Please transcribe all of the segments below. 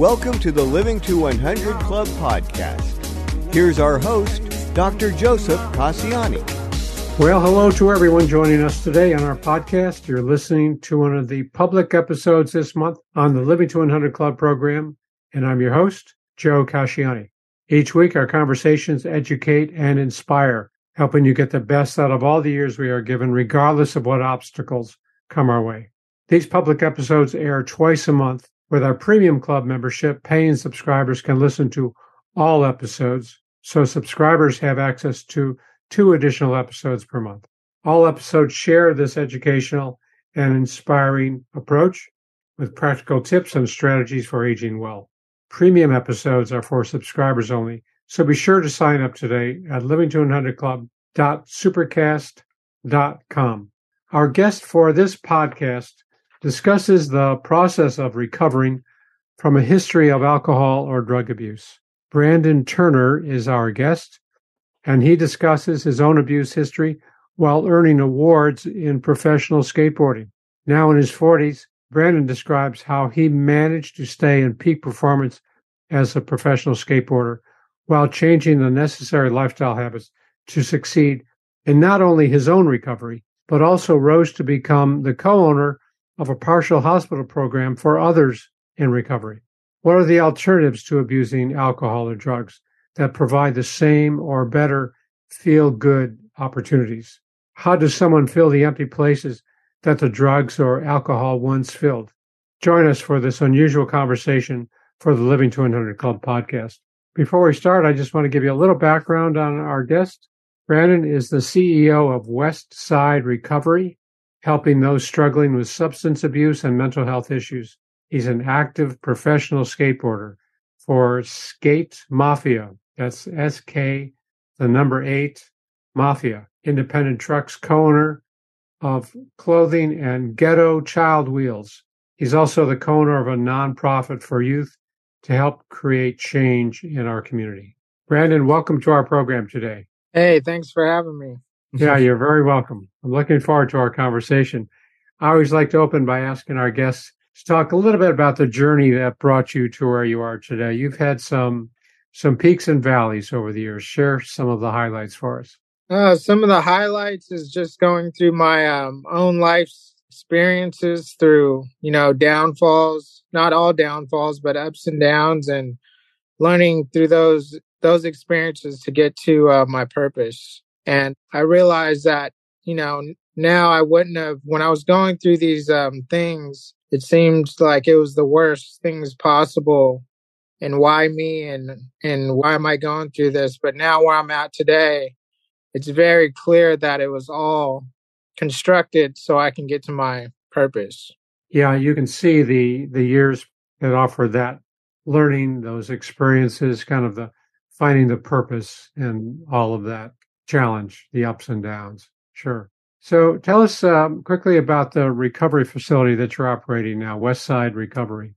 Welcome to the Living to 100 Club podcast. Here's our host, Dr. Joseph Casciani. Well, hello to everyone joining us today on our podcast. You're listening to one of the public episodes this month on the Living to 100 Club program, and I'm your host, Joe Casciani. Each week, our conversations educate and inspire, helping you get the best out of all the years we are given, regardless of what obstacles come our way. These public episodes air twice a month. With our premium club membership, paying subscribers can listen to all episodes, so subscribers have access to two additional episodes per month. All episodes share this educational and inspiring approach with practical tips and strategies for aging well. Premium episodes are for subscribers only, so be sure to sign up today at livingto100club.supercast.com. Our guest for this podcast discusses the process of recovering from a history of alcohol or drug abuse. Brandon Turner is our guest, and he discusses his own abuse history while earning awards in professional skateboarding. Now in his 40s, Brandon describes how he managed to stay in peak performance as a professional skateboarder while changing the necessary lifestyle habits to succeed in not only his own recovery, but also rose to become the co owner of a partial hospital program for others in recovery. What are the alternatives to abusing alcohol or drugs that provide the same or better feel good opportunities? How does someone fill the empty places that the drugs or alcohol once filled? Join us for this unusual conversation for the Living to 100 Club podcast. Before we start, I just want to give you a little background on our guest. Brandon is the CEO of Westside Recovery, helping those struggling with substance abuse and mental health issues. He's an active professional skateboarder for Skate Mafia. That's SK, the number eight Mafia. Independent Trucks co-owner of clothing and Ghetto Child Wheels. He's also the co-owner of a nonprofit for youth to help create change in our community. Brandon, welcome to our program today. Hey, thanks for having me. Yeah, you're very welcome. I'm looking forward to our conversation. I always like to open by asking our guests to talk a little bit about the journey that brought you to where you are today. You've had some some peaks and valleys over the years. Share some of the highlights for us. Uh, some of the highlights is just going through my um, own life experiences through, you know, downfalls, not all downfalls, but ups and downs and learning through those those experiences to get to uh, my purpose. And I realized that, you know, now I wouldn't have, when I was going through these um, things, it seemed like it was the worst things possible. And why me and, and why am I going through this? But now where I'm at today, it's very clear that it was all constructed so I can get to my purpose. Yeah, you can see the the years that offer that learning, those experiences, kind of the finding the purpose and all of that challenge, the ups and downs. Sure. So tell us um, quickly about the recovery facility that you're operating now, Westside Recovery.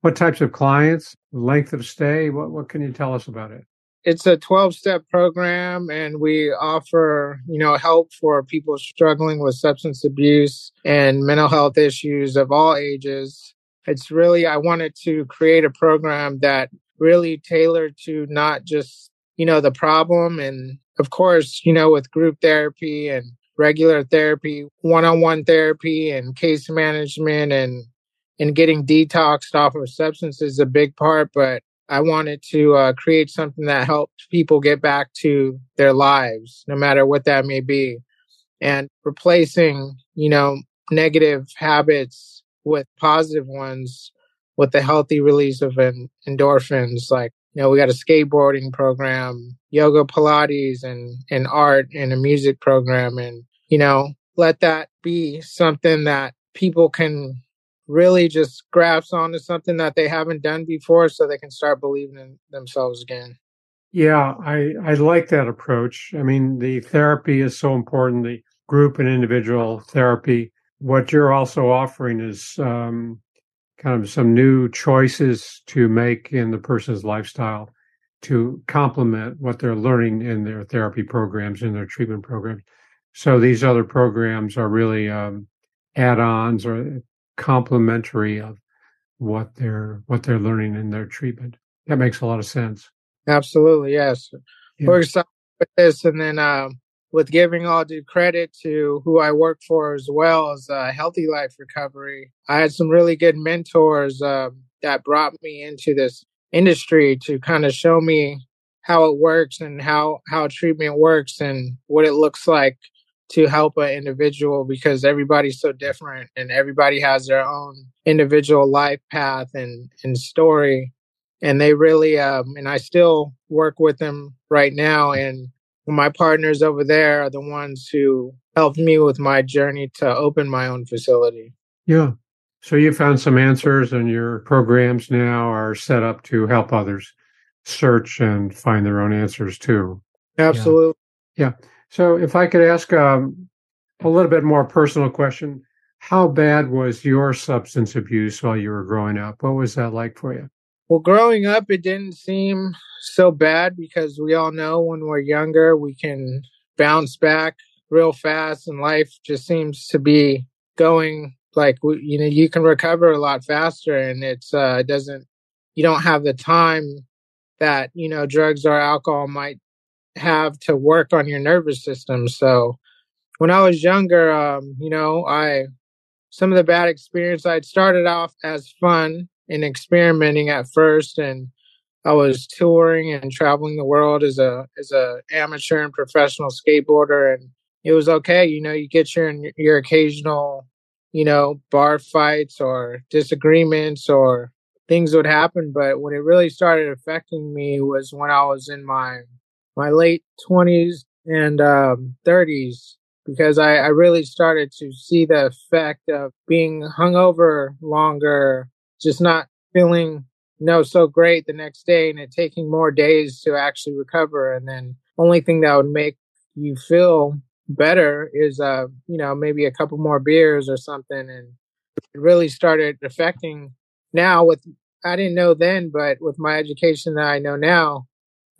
What types of clients, length of stay? What, what can you tell us about it? It's a 12 step program and we offer, you know, help for people struggling with substance abuse and mental health issues of all ages. It's really, I wanted to create a program that really tailored to not just, you know, the problem. And of course, you know, with group therapy and regular therapy, one-on-one therapy and case management and, and getting detoxed off of substances is a big part. But I wanted to uh, create something that helped people get back to their lives, no matter what that may be. And replacing, you know, negative habits with positive ones with the healthy release of endorphins. Like, you know, we got a skateboarding program, yoga, Pilates, and, and art, and a music program. And, you know, let that be something that people can really just grasp onto something that they haven't done before so they can start believing in themselves again. Yeah, I, I like that approach. I mean, the therapy is so important, the group and individual therapy. What you're also offering is um, kind of some new choices to make in the person's lifestyle to complement what they're learning in their therapy programs, in their treatment programs. So these other programs are really um, add-ons or complementary of what they're what they're learning in their treatment. That makes a lot of sense. Absolutely, yes. Yeah. We're excited with this, and then um, with giving all due credit to who I work for as well as uh, Healthy Life Recovery. I had some really good mentors uh, that brought me into this industry to kind of show me how it works and how how treatment works and what it looks like to help an individual because everybody's so different and everybody has their own individual life path and and story and they really um and I still work with them right now and my partners over there are the ones who helped me with my journey to open my own facility. Yeah. So you found some answers and your programs now are set up to help others search and find their own answers too. Absolutely. Yeah. yeah. So if I could ask um, a little bit more personal question, how bad was your substance abuse while you were growing up? What was that like for you? Well, growing up, it didn't seem so bad because we all know when we're younger, we can bounce back real fast and life just seems to be going like, you know, you can recover a lot faster and it's, uh, it doesn't, you don't have the time that, you know, drugs or alcohol might have to work on your nervous system. So when I was younger, um, you know, I, some of the bad experience, I'd started off as fun and experimenting at first and I was touring and traveling the world as a as a amateur and professional skateboarder, and it was okay. You know, you get your your occasional, you know, bar fights or disagreements or things would happen. But when it really started affecting me was when I was in my my late twenties and um, 30s because I, I really started to see the effect of being hungover longer, just not feeling know so great the next day and it taking more days to actually recover. And then only thing that would make you feel better is uh you know maybe a couple more beers or something. And it really started affecting now with i didn't know then but with my education that i know now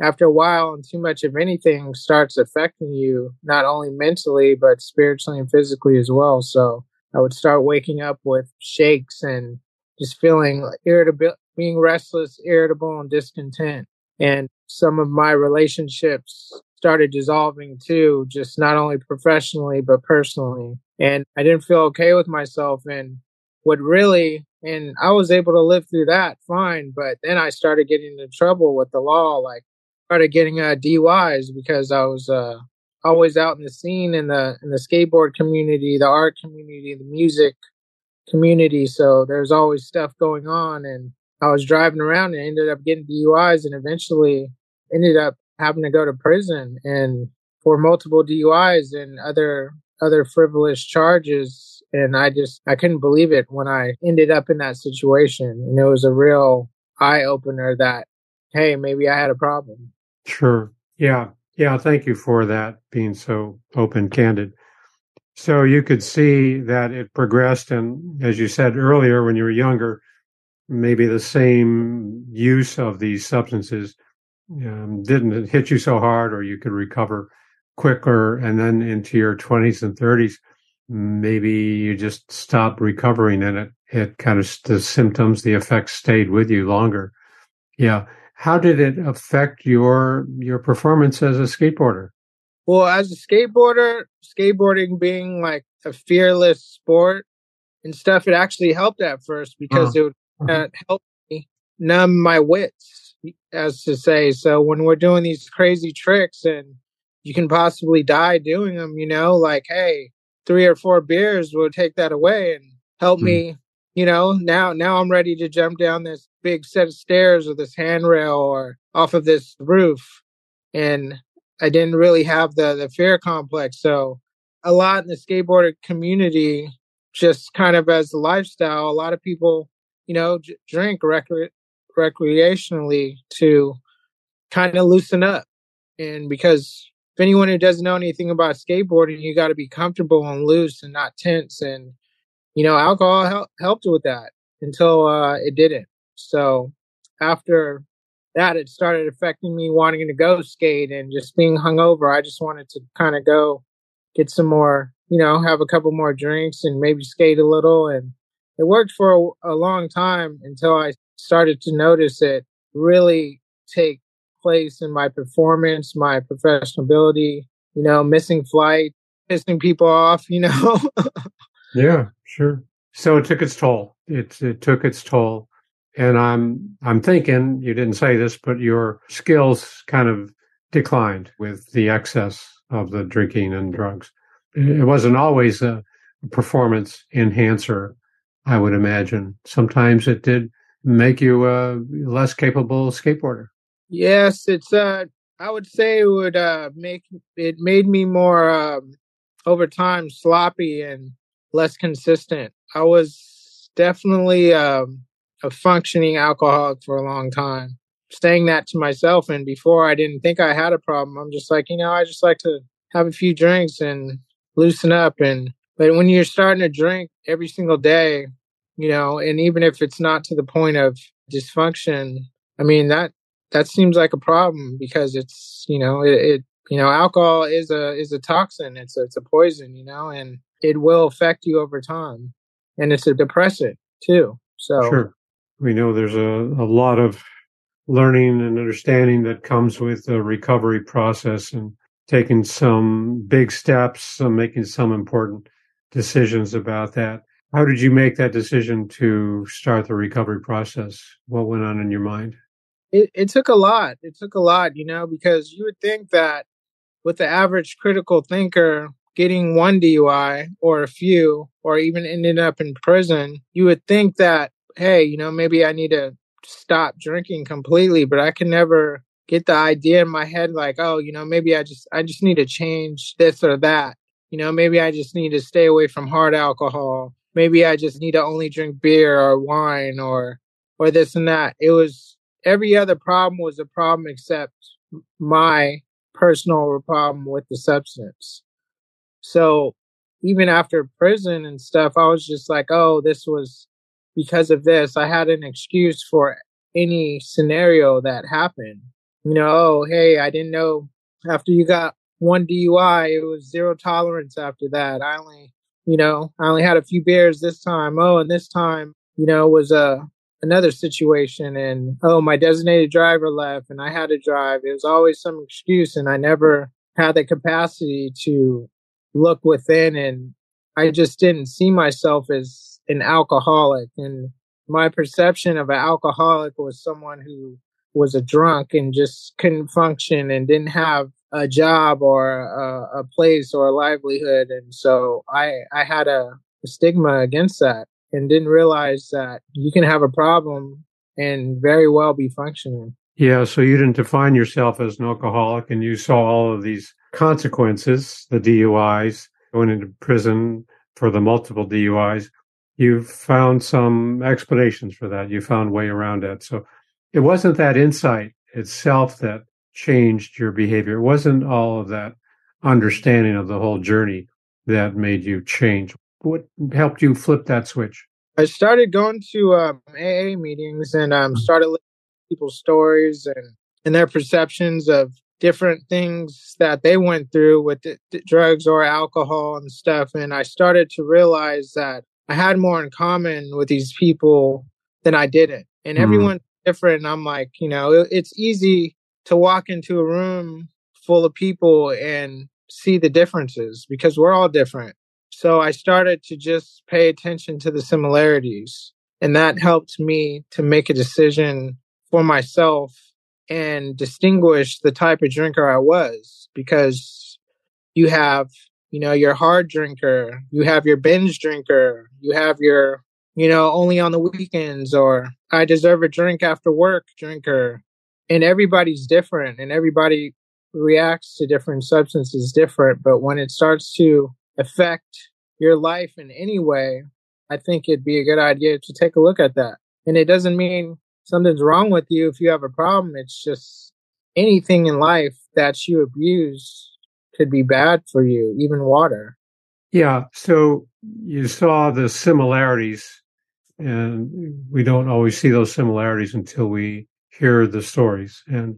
after a while and too much of anything starts affecting you not only mentally but spiritually and physically as well. So i would start waking up with shakes and just feeling irritable being restless, irritable, and discontent. And some of my relationships started dissolving too, just not only professionally, but personally. And I didn't feel okay with myself. And what really, and I was able to live through that fine. But then I started getting into trouble with the law, like started getting uh, DUIs because I was uh, always out in the scene in the in the skateboard community, the art community, the music community. So there's always stuff going on, and I was driving around and ended up getting DUIs and eventually ended up having to go to prison and for multiple DUIs and other other frivolous charges and I just I couldn't believe it when I ended up in that situation and it was a real eye opener that hey maybe I had a problem. Sure. Yeah. Yeah, thank you for that being so open candid. So you could see that it progressed and as you said earlier when you were younger maybe the same use of these substances um, didn't hit you so hard, or you could recover quicker. And then into your 20s and 30s, maybe you just stopped recovering and it, it kind of, the symptoms, the effects stayed with you longer. Yeah. How did it affect your, your performance as a skateboarder? Well, as a skateboarder, skateboarding being like a fearless sport and stuff, it actually helped at first because uh-huh. it would that helped me numb my wits, as to say. So when we're doing these crazy tricks and you can possibly die doing them, you know, like, hey, three or four beers will take that away and help mm. me, you know, now, now I'm ready to jump down this big set of stairs or this handrail or off of this roof. And I didn't really have the, the fear complex. So a lot in the skateboarder community, just kind of as a lifestyle, a lot of people you know, j- drink recre- recreationally to kind of loosen up. And because if anyone who doesn't know anything about skateboarding, you got to be comfortable and loose and not tense. And, you know, alcohol hel- helped with that until uh, it didn't. So after that, it started affecting me wanting to go skate and just being hungover. I just wanted to kind of go get some more, you know, have a couple more drinks and maybe skate a little. And it worked for a, a long time until I started to notice it really take place in my performance, my professional ability, you know, missing flight, pissing people off, you know. yeah, sure. So it took its toll. It it took its toll. And I'm I'm thinking you didn't say this, but your skills kind of declined with the excess of the drinking and drugs. It wasn't always a performance enhancer, I would imagine. Sometimes it did make you a less capable skateboarder. Yes, it's uh I would say it would uh make it made me more um over time sloppy and less consistent. I was definitely um a functioning alcoholic for a long time. Saying that to myself and before I didn't think I had a problem. I'm just like, you know, I just like to have a few drinks and loosen up and but when you're starting to drink every single day, you know, and even if it's not to the point of dysfunction, I mean that that seems like a problem because it's you know it, it you know alcohol is a is a toxin it's a, it's a poison you know and it will affect you over time and it's a depressant too so sure we know there's a, a lot of learning and understanding that comes with the recovery process and taking some big steps and making some important decisions about that. How did you make that decision to start the recovery process? What went on in your mind? It, it took a lot. It took a lot, you know, because you would think that with the average critical thinker getting one DUI or a few, or even ending up in prison, you would think that, hey, you know, maybe I need to stop drinking completely, but I can never get the idea in my head like, oh, you know, maybe I just I just need to change this or that. You know, maybe I just need to stay away from hard alcohol. Maybe I just need to only drink beer or wine or or this and that. It was every other problem was a problem except my personal problem with the substance. So even after prison and stuff, I was just like, oh, this was because of this. I had an excuse for any scenario that happened. You know, oh, hey, I didn't know after you got one DUI, it was zero tolerance after that. I only, you know, I only had a few beers this time. Oh, and this time, you know, was a another situation and oh my designated driver left and i had to drive it was always some excuse and i never had the capacity to look within and i just didn't see myself as an alcoholic and my perception of an alcoholic was someone who was a drunk and just couldn't function and didn't have a job or a, a place or a livelihood and so i i had a, a stigma against that and didn't realize that you can have a problem and very well be functioning. Yeah, so you didn't define yourself as an alcoholic and you saw all of these consequences, the DUIs, going into prison for the multiple DUIs. You found some explanations for that. You found way around it. So it wasn't that insight itself that changed your behavior. It wasn't all of that understanding of the whole journey that made you change what helped you flip that switch? I started going to um, AA meetings and um, started listening to people's stories and, and their perceptions of different things that they went through with the, the drugs or alcohol and stuff. And I started to realize that I had more in common with these people than I didn't. And mm. everyone's different. And I'm like, you know, it, it's easy to walk into a room full of people and see the differences because we're all different. So I started to just pay attention to the similarities. And that helped me to make a decision for myself and distinguish the type of drinker I was because you have, you know, your hard drinker, you have your binge drinker, you have your, you know, only on the weekends or I deserve a drink after work drinker. And everybody's different and everybody reacts to different substances different. But when it starts to affect your life in any way, I think it'd be a good idea to take a look at that. And it doesn't mean something's wrong with you if you have a problem. It's just anything in life that you abuse could be bad for you, even water. Yeah. So you saw the similarities, and we don't always see those similarities until we hear the stories. And,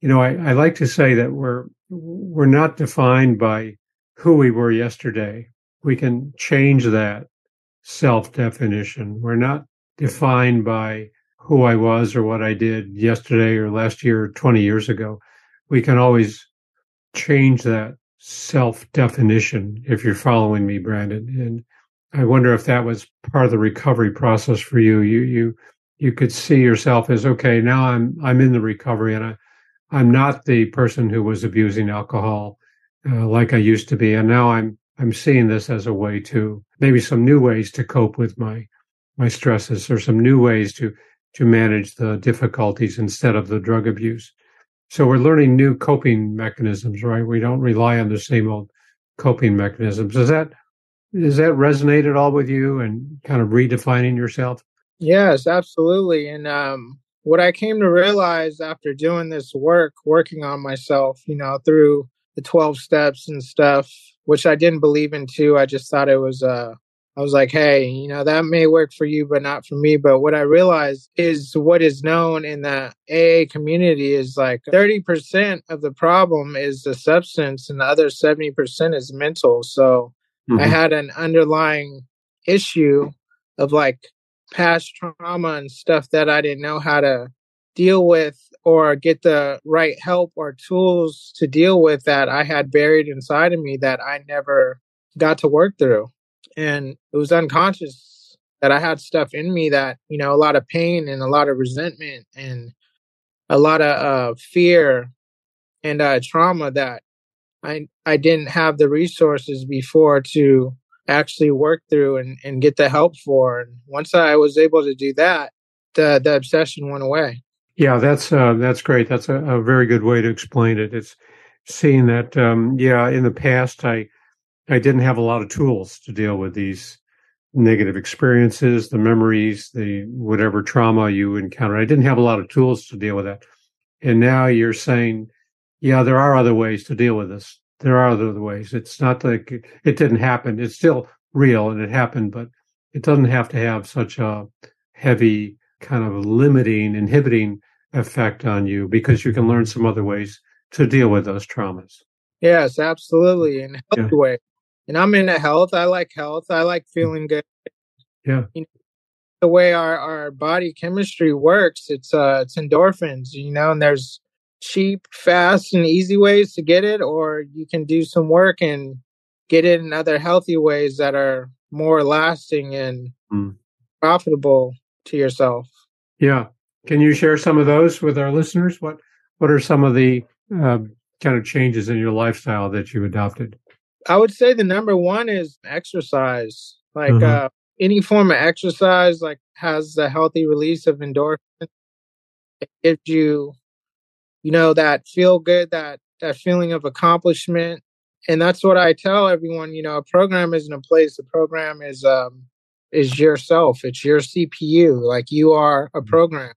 you know, I, I like to say that we're, we're not defined by who we were yesterday. We can change that self definition. We're not defined by who I was or what I did yesterday or last year or 20 years ago. We can always change that self definition if you're following me, Brandon. And I wonder if that was part of the recovery process for you. You, you, you could see yourself as, okay, now I'm, I'm in the recovery and I, I'm not the person who was abusing alcohol uh, like I used to be. And now I'm, I'm seeing this as a way to maybe some new ways to cope with my, my stresses or some new ways to, to manage the difficulties instead of the drug abuse. So we're learning new coping mechanisms, right? We don't rely on the same old coping mechanisms. Does that, does that resonate at all with you and kind of redefining yourself? Yes, absolutely. And, um, what I came to realize after doing this work, working on myself, you know, through the 12 steps and stuff, which I didn't believe in too. I just thought it was, uh, I was like, hey, you know, that may work for you, but not for me. But what I realized is what is known in the AA community is like 30% of the problem is the substance and the other 70% is mental. So mm-hmm. I had an underlying issue of like past trauma and stuff that I didn't know how to deal with or get the right help or tools to deal with that I had buried inside of me that I never got to work through. And it was unconscious that I had stuff in me that, you know, a lot of pain and a lot of resentment and a lot of uh, fear and uh, trauma that I I didn't have the resources before to actually work through and, and get the help for. And once I was able to do that, the the obsession went away. Yeah, that's uh, that's great. That's a, a, very good way to explain it. It's seeing that. Um, yeah, in the past, I I didn't have a lot of tools to deal with these negative experiences, the memories, the whatever trauma you encounter. I didn't have a lot of tools to deal with that. And now you're saying, yeah, there are other ways to deal with this there are other ways. It's not like it didn't happen. It's still real and it happened, but it doesn't have to have such a heavy kind of limiting, inhibiting effect on you because you can learn some other ways to deal with those traumas. Yes, absolutely. In a healthy yeah. way. And I'm into health. I like health. I like mm. feeling good. Yeah. You know, the way our, our body chemistry works, it's uh it's endorphins, you know, and there's cheap, fast, and easy ways to get it, or you can do some work and get it in other healthy ways that are more lasting and mm. profitable to yourself. Yeah. Can you share some of those with our listeners? What What are some of the uh, kind of changes in your lifestyle that you adopted? I would say the number one is exercise. Like mm-hmm. uh, any form of exercise, like has a healthy release of endorphins. It gives you you know, that feel good, that that feeling of accomplishment. And that's what I tell everyone, you know, a program isn't a place. A program is um is yourself. It's your CPU. Like you are a mm-hmm. program.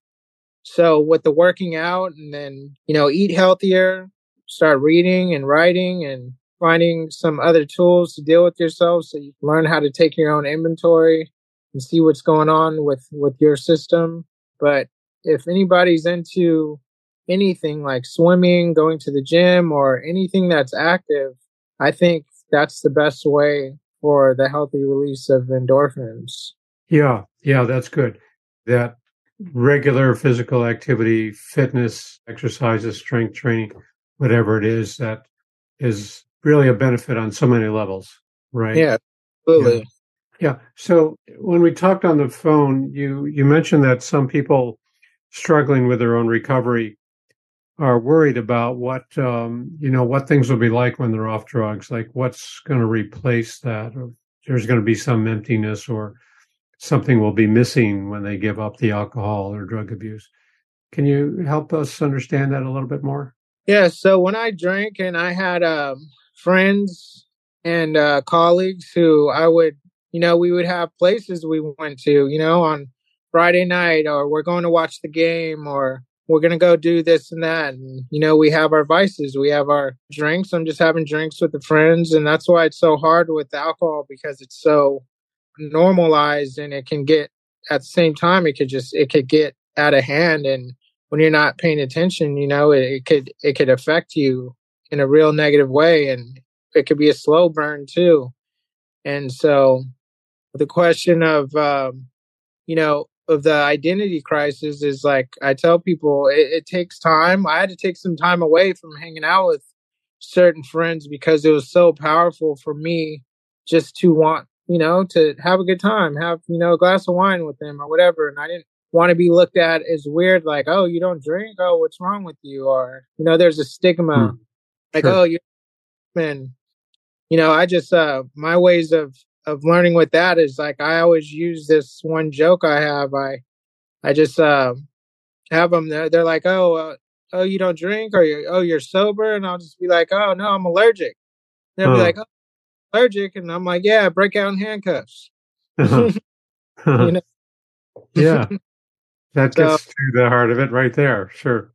So with the working out and then, you know, eat healthier, start reading and writing and finding some other tools to deal with yourself so you learn how to take your own inventory and see what's going on with with your system. But if anybody's into anything like swimming, going to the gym, or anything that's active, I think that's the best way for the healthy release of endorphins. Yeah, yeah, that's good. That regular physical activity, fitness, exercises, strength training, whatever it is, that is really a benefit on so many levels, right? Yeah, absolutely. Yeah. yeah. So when we talked on the phone, you you mentioned that some people struggling with their own recovery are worried about what um, you know what things will be like when they're off drugs, like what's going to replace that. Or there's going to be some emptiness, or something will be missing when they give up the alcohol or drug abuse. Can you help us understand that a little bit more? Yeah. So when I drank, and I had um, friends and uh, colleagues who I would, you know, we would have places we went to, you know, on Friday night, or we're going to watch the game, or we're going to go do this and that. And, you know, we have our vices, we have our drinks. I'm just having drinks with the friends. And that's why it's so hard with alcohol because it's so normalized and it can get at the same time, it could just, it could get out of hand. And when you're not paying attention, you know, it, it could, it could affect you in a real negative way. And it could be a slow burn too. And so the question of um, you know of the identity crisis is like I tell people it, it takes time. I had to take some time away from hanging out with certain friends because it was so powerful for me just to want you know to have a good time, have you know a glass of wine with them or whatever, and I didn't want to be looked at as weird, like, oh, you don't drink? Oh, what's wrong with you? Or, you know, there's a stigma, mm, like, sure. oh, you're, and, you know, I just, uh, my ways of, of learning with that is like, I always use this one joke I have. I, I just, uh, have them, they're, they're like, oh, uh, oh, you don't drink or you're, oh, you're sober. And I'll just be like, oh, no, I'm allergic. They'll be like, oh, allergic. And I'm like, yeah, break out in handcuffs. Uh-huh. you know? yeah. That gets so, to the heart of it right there. Sure.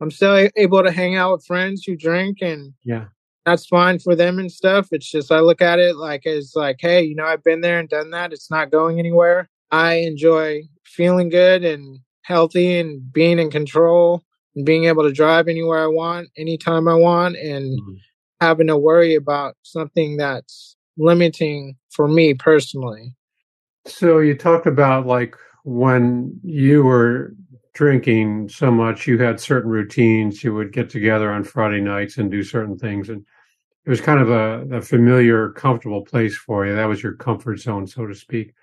I'm still able to hang out with friends who drink and yeah, that's fine for them and stuff. It's just I look at it like as like, hey, you know, I've been there and done that. It's not going anywhere. I enjoy feeling good and healthy and being in control and being able to drive anywhere I want, anytime I want, and mm-hmm. having to worry about something that's limiting for me personally. So you talked about like when you were drinking so much, you had certain routines. You would get together on Friday nights and do certain things. And it was kind of a, a, familiar, comfortable place for you. That was your comfort zone, so to speak.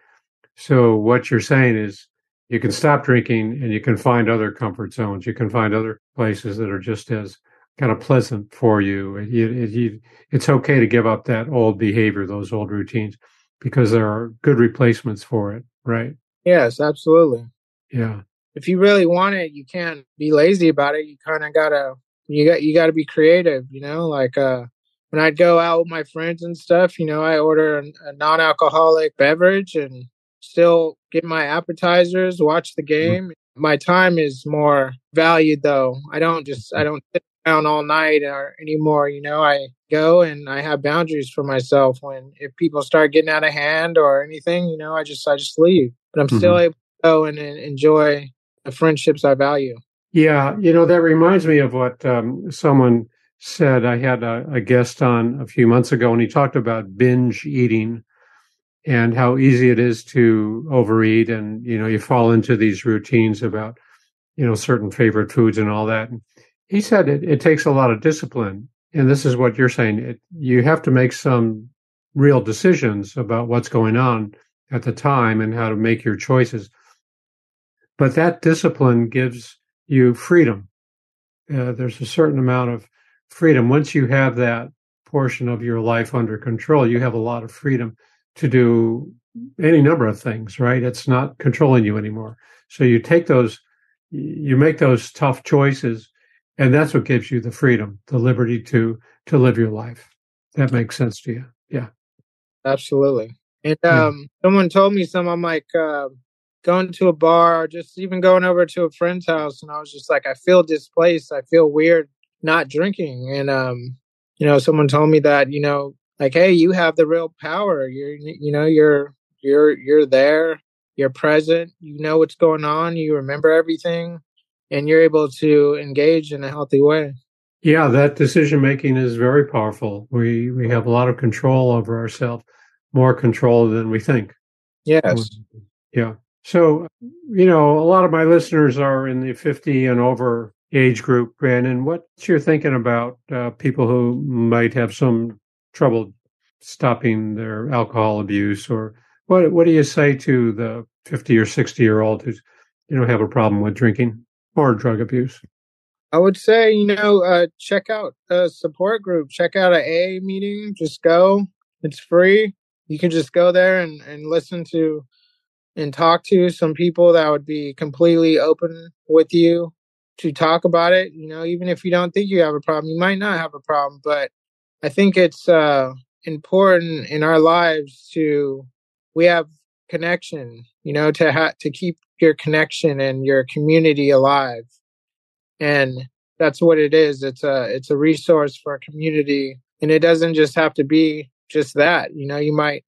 So what you're saying is you can stop drinking and you can find other comfort zones. You can find other places that are just as kind of pleasant for you. It, it, it, it's okay to give up that old behavior, those old routines, because there are good replacements for it, right? Yes, absolutely. Yeah. If you really want it, you can't be lazy about it. You kind of gotta you got you got to be creative. You know, like uh, when I'd go out with my friends and stuff, you know, I order a, a non-alcoholic beverage and still get my appetizers, watch the mm-hmm. game. Mm-hmm. My time is more valued though. I don't just I don't sit around all night or anymore. You know, I go and I have boundaries for myself. When if people start getting out of hand or anything, you know, I just I just leave but I'm mm-hmm. still able to go and, and, enjoy the friendships I value. Yeah, you know that reminds me of what um, someone said. I had a, a, guest on a few months ago, and he talked about binge eating and how easy it is to overeat, and you know you fall into these routines about you know certain favorite foods and all that. He said it, it takes a lot of discipline, and this is what you're saying. It, you have to make some real decisions about what's going on at the time and how to make your choices. But that discipline gives you freedom. Uh, there's a certain amount of freedom. Once you have that portion of your life under control, you have a lot of freedom to do any number of things, right? It's not controlling you anymore. So you take those, you make those tough choices, and that's what gives you the freedom, the liberty to to live your life. That makes sense to you. Yeah. Absolutely. And um, someone told me some. I'm like uh, going to a bar, or just even going over to a friend's house, and I was just like, I feel displaced. I feel weird not drinking. And um, you know, someone told me that you know, like, hey, you have the real power. You're, you know, you're you're you're there. You're present. You know what's going on. You remember everything, and you're able to engage in a healthy way. Yeah, that decision making is very powerful. We we have a lot of control over ourselves more control than we think. Yes. Yeah. So, you know, a lot of my listeners are in the 50 and over age group, Brandon. What's your thinking about uh, people who might have some trouble stopping their alcohol abuse, or what? What do you say to the 50 or 60 year old who's, you know, have a problem with drinking or drug abuse? I would say, you know, uh, check out a support group. Check out an AA meeting. Just go. It's free you can just go there and, and listen to and talk to some people that would be completely open with you to talk about it. You know, even if you don't think you have a problem, you might not have a problem, but I think it's uh, important in our lives to we have connection. You know, to ha- to keep your connection and your community alive, and that's what it is. It's a it's a resource for a community, and it doesn't just have to be just that. You know, you might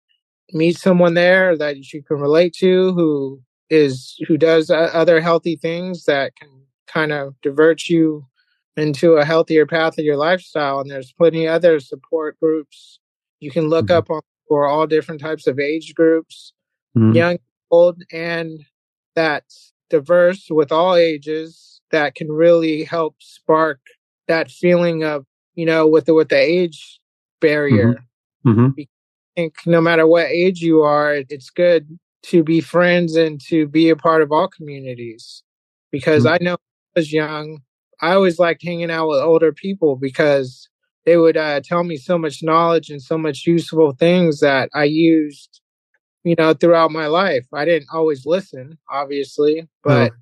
meet someone there that you can relate to who is who does other healthy things that can kind of divert you into a healthier path of your lifestyle and there's plenty other support groups you can look mm-hmm. up for all different types of age groups, Mhm. young, old, and that's diverse with all ages that can really help spark that feeling of, you know, with the, with the age barrier. Mhm. I think no matter what age you are, it's good to be friends and to be a part of all communities. Because Mhm. I know when I was young, I always liked hanging out with older people because they would uh, tell me so much knowledge and so much useful things that I used, you know, throughout my life. I didn't always listen, obviously, but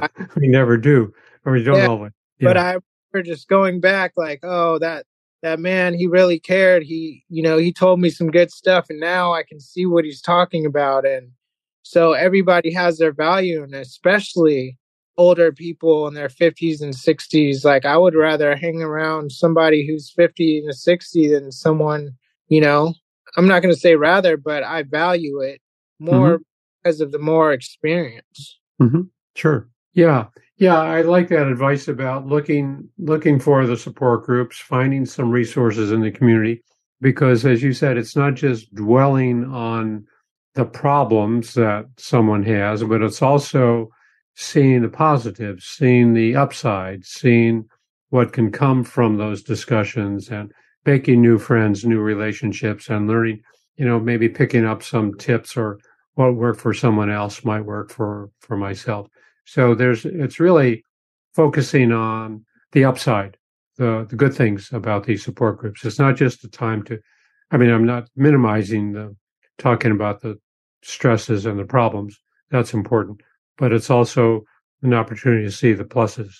Oh. we never do, or we don't Yeah, always. but Yeah. I remember just going back like, oh, that that man, he really cared. He, you know, he told me some good stuff, and now I can see what he's talking about. And so everybody has their value, and especially older people in their 50s and 60s. Like I would rather hang around somebody who's 50 and 60 than someone, you know. I'm not going to say rather, but I value it mm-hmm. more because of the more experience. Mm-hmm. Sure. Yeah. Yeah. I like that advice about looking looking for the support groups, finding some resources in the community, because as you said, it's not just dwelling on the problems that someone has, but it's also seeing the positives, seeing the upside, seeing what can come from those discussions and making new friends, new relationships and learning, you know, maybe picking up some tips or what worked for someone else might work for for myself. So there's it's really focusing on the upside, the the good things about these support groups. It's not just a time to I mean, I'm not minimizing the talking about the stresses and the problems. That's important. But it's also an opportunity to see the pluses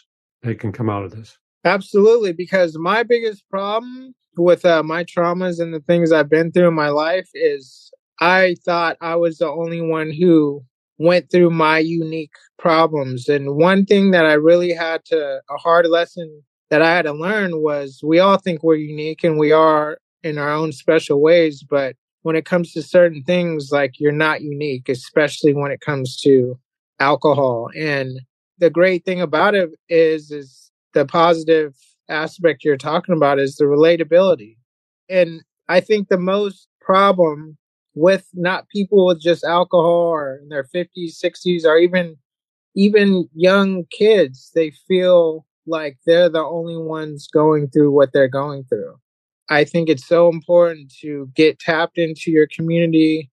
that can come out of this. Absolutely, because my biggest problem with uh, my traumas and the things I've been through in my life is I thought I was the only one who went through my unique problems. And one thing that I really had to, a hard lesson that I had to learn was we all think we're unique and we are in our own special ways. But when it comes to certain things, like you're not unique, especially when it comes to alcohol. And the great thing about it is, is the positive aspect you're talking about is the relatability. And I think the most problem with not people with just alcohol or in their 50s, 60s, or even even young kids, they feel like they're the only ones going through what they're going through. I think it's so important to get tapped into your community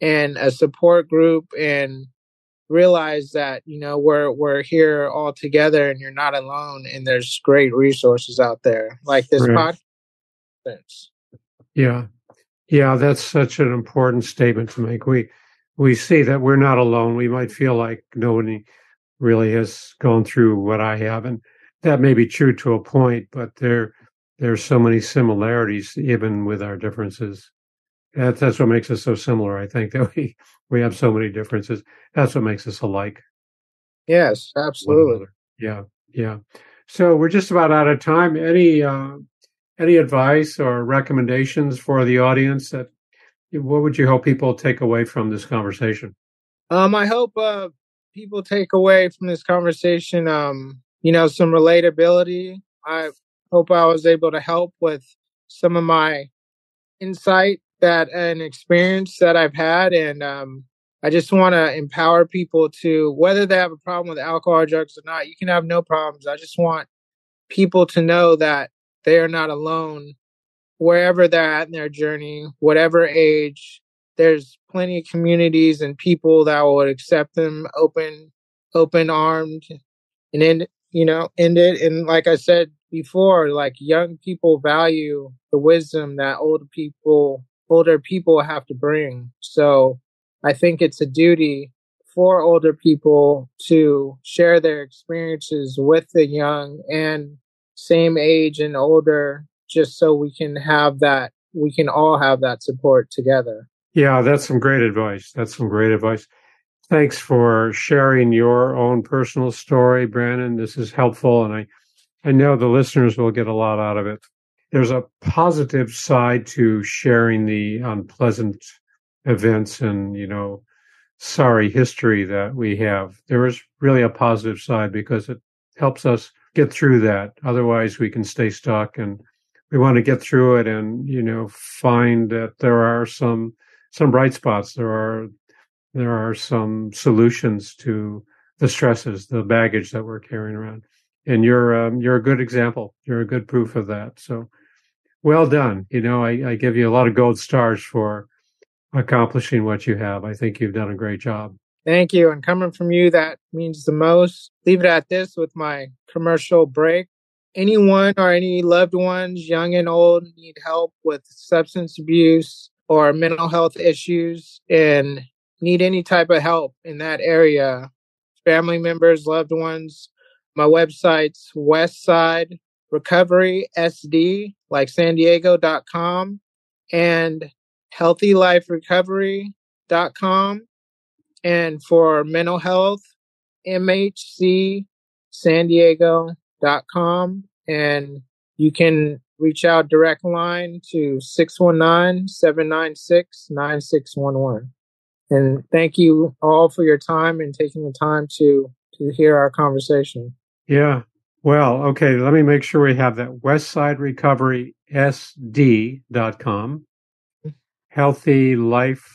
and a support group and realize that you know we're we're here all together and you're not alone and there's great resources out there like this Right. podcast Yeah. Yeah, that's such an important statement to make. We we see that we're not alone. We might feel like nobody really has gone through what I have, and that may be true to a point, but there there's so many similarities even with our differences. That, that's what makes us so similar. I think that we we have so many differences. That's what makes us alike. yes absolutely. Yeah, yeah. So we're just about out of time. Any uh, any advice or recommendations for the audience? That what would you hope people take away from this conversation? um i hope uh people take away from this conversation um you know some relatability i hope i was able to help with some of my insight that and experience that i've had and um I just want to empower people to whether they have a problem with alcohol or drugs or not, you can have no problems. I just want people to know that they are not alone wherever they're at in their journey, whatever age. There's plenty of communities and people that would accept them open, open armed and end, you know, end it. And like I said before, like young people value the wisdom that older people, older people have to bring. So I think it's a duty for older people to share their experiences with the young and same age and older, just so we can have that, we can all have that support together. Yeah, that's some great advice. That's some great advice. Thanks for sharing your own personal story, Brandon. This is helpful, and I, I know the listeners will get a lot out of it. There's a positive side to sharing the unpleasant events and you know sorry history that we have. There is really a positive side because it helps us get through that. Otherwise, we can stay stuck and we want to get through it and you know find that there are some some bright spots. There are there are some solutions to the stresses, the baggage that we're carrying around. And you're um, you're a good example. You're a good proof of that. So well done. You know, I, I give you a lot of gold stars for accomplishing what you have. I think you've done a great job. Thank you. And coming from you, that means the most. Leave it at this with my commercial break. Anyone or any loved ones, young and old, need help with substance abuse or mental health issues and need any type of help in that area, family members, loved ones, my website's Westside Recovery SD, like San Diego.com, and healthyliferecovery.com. And for mental health, MHC San Diego.com. And you can reach out direct line to 619 796 9611. And thank you all for your time and taking the time to to hear our conversation. Yeah. Well, okay. Let me make sure we have that. Westside Recovery SD.com, Healthy WestsideRecoverySD.com,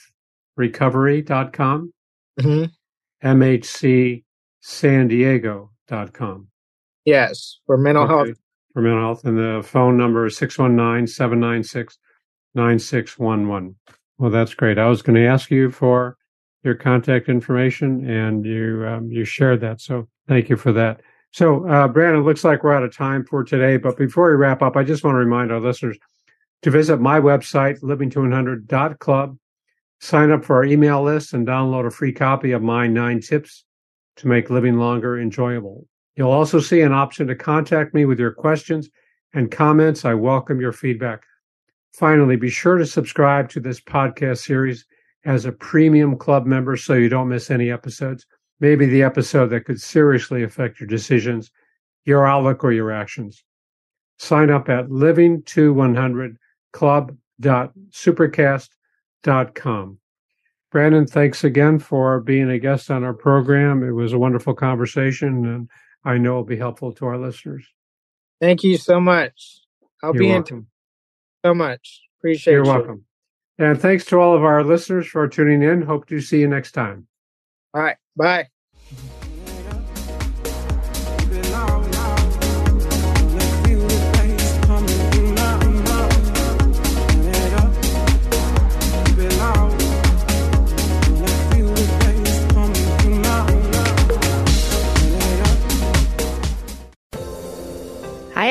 mm-hmm. HealthyLifeRecovery.com, mm-hmm. MHCSanDiego.com. Yes, for mental okay. health. For mental health. And the phone number is 619 796 9611. Well, that's great. I was going to ask you for your contact information, and you um, you shared that. So thank you for that. So, uh, Brandon, looks like we're out of time for today. But before we wrap up, I just want to remind our listeners to visit my website, livingto100.club, sign up for our email list, and download a free copy of my nine tips to make living longer enjoyable. You'll also see an option to contact me with your questions and comments. I welcome your feedback. Finally, be sure to subscribe to this podcast series as a premium club member so you don't miss any episodes. Maybe the episode that could seriously affect your decisions, your outlook, or your actions. Sign up at livingto100club.supercast.com. Brandon, thanks again for being a guest on our program. It was a wonderful conversation, and I know it'll be helpful to our listeners. Thank you so much. I'll You're be welcome. in so much. Appreciate it. You're you. welcome. And thanks to all of our listeners for tuning in. Hope to see you next time. All right. Bye.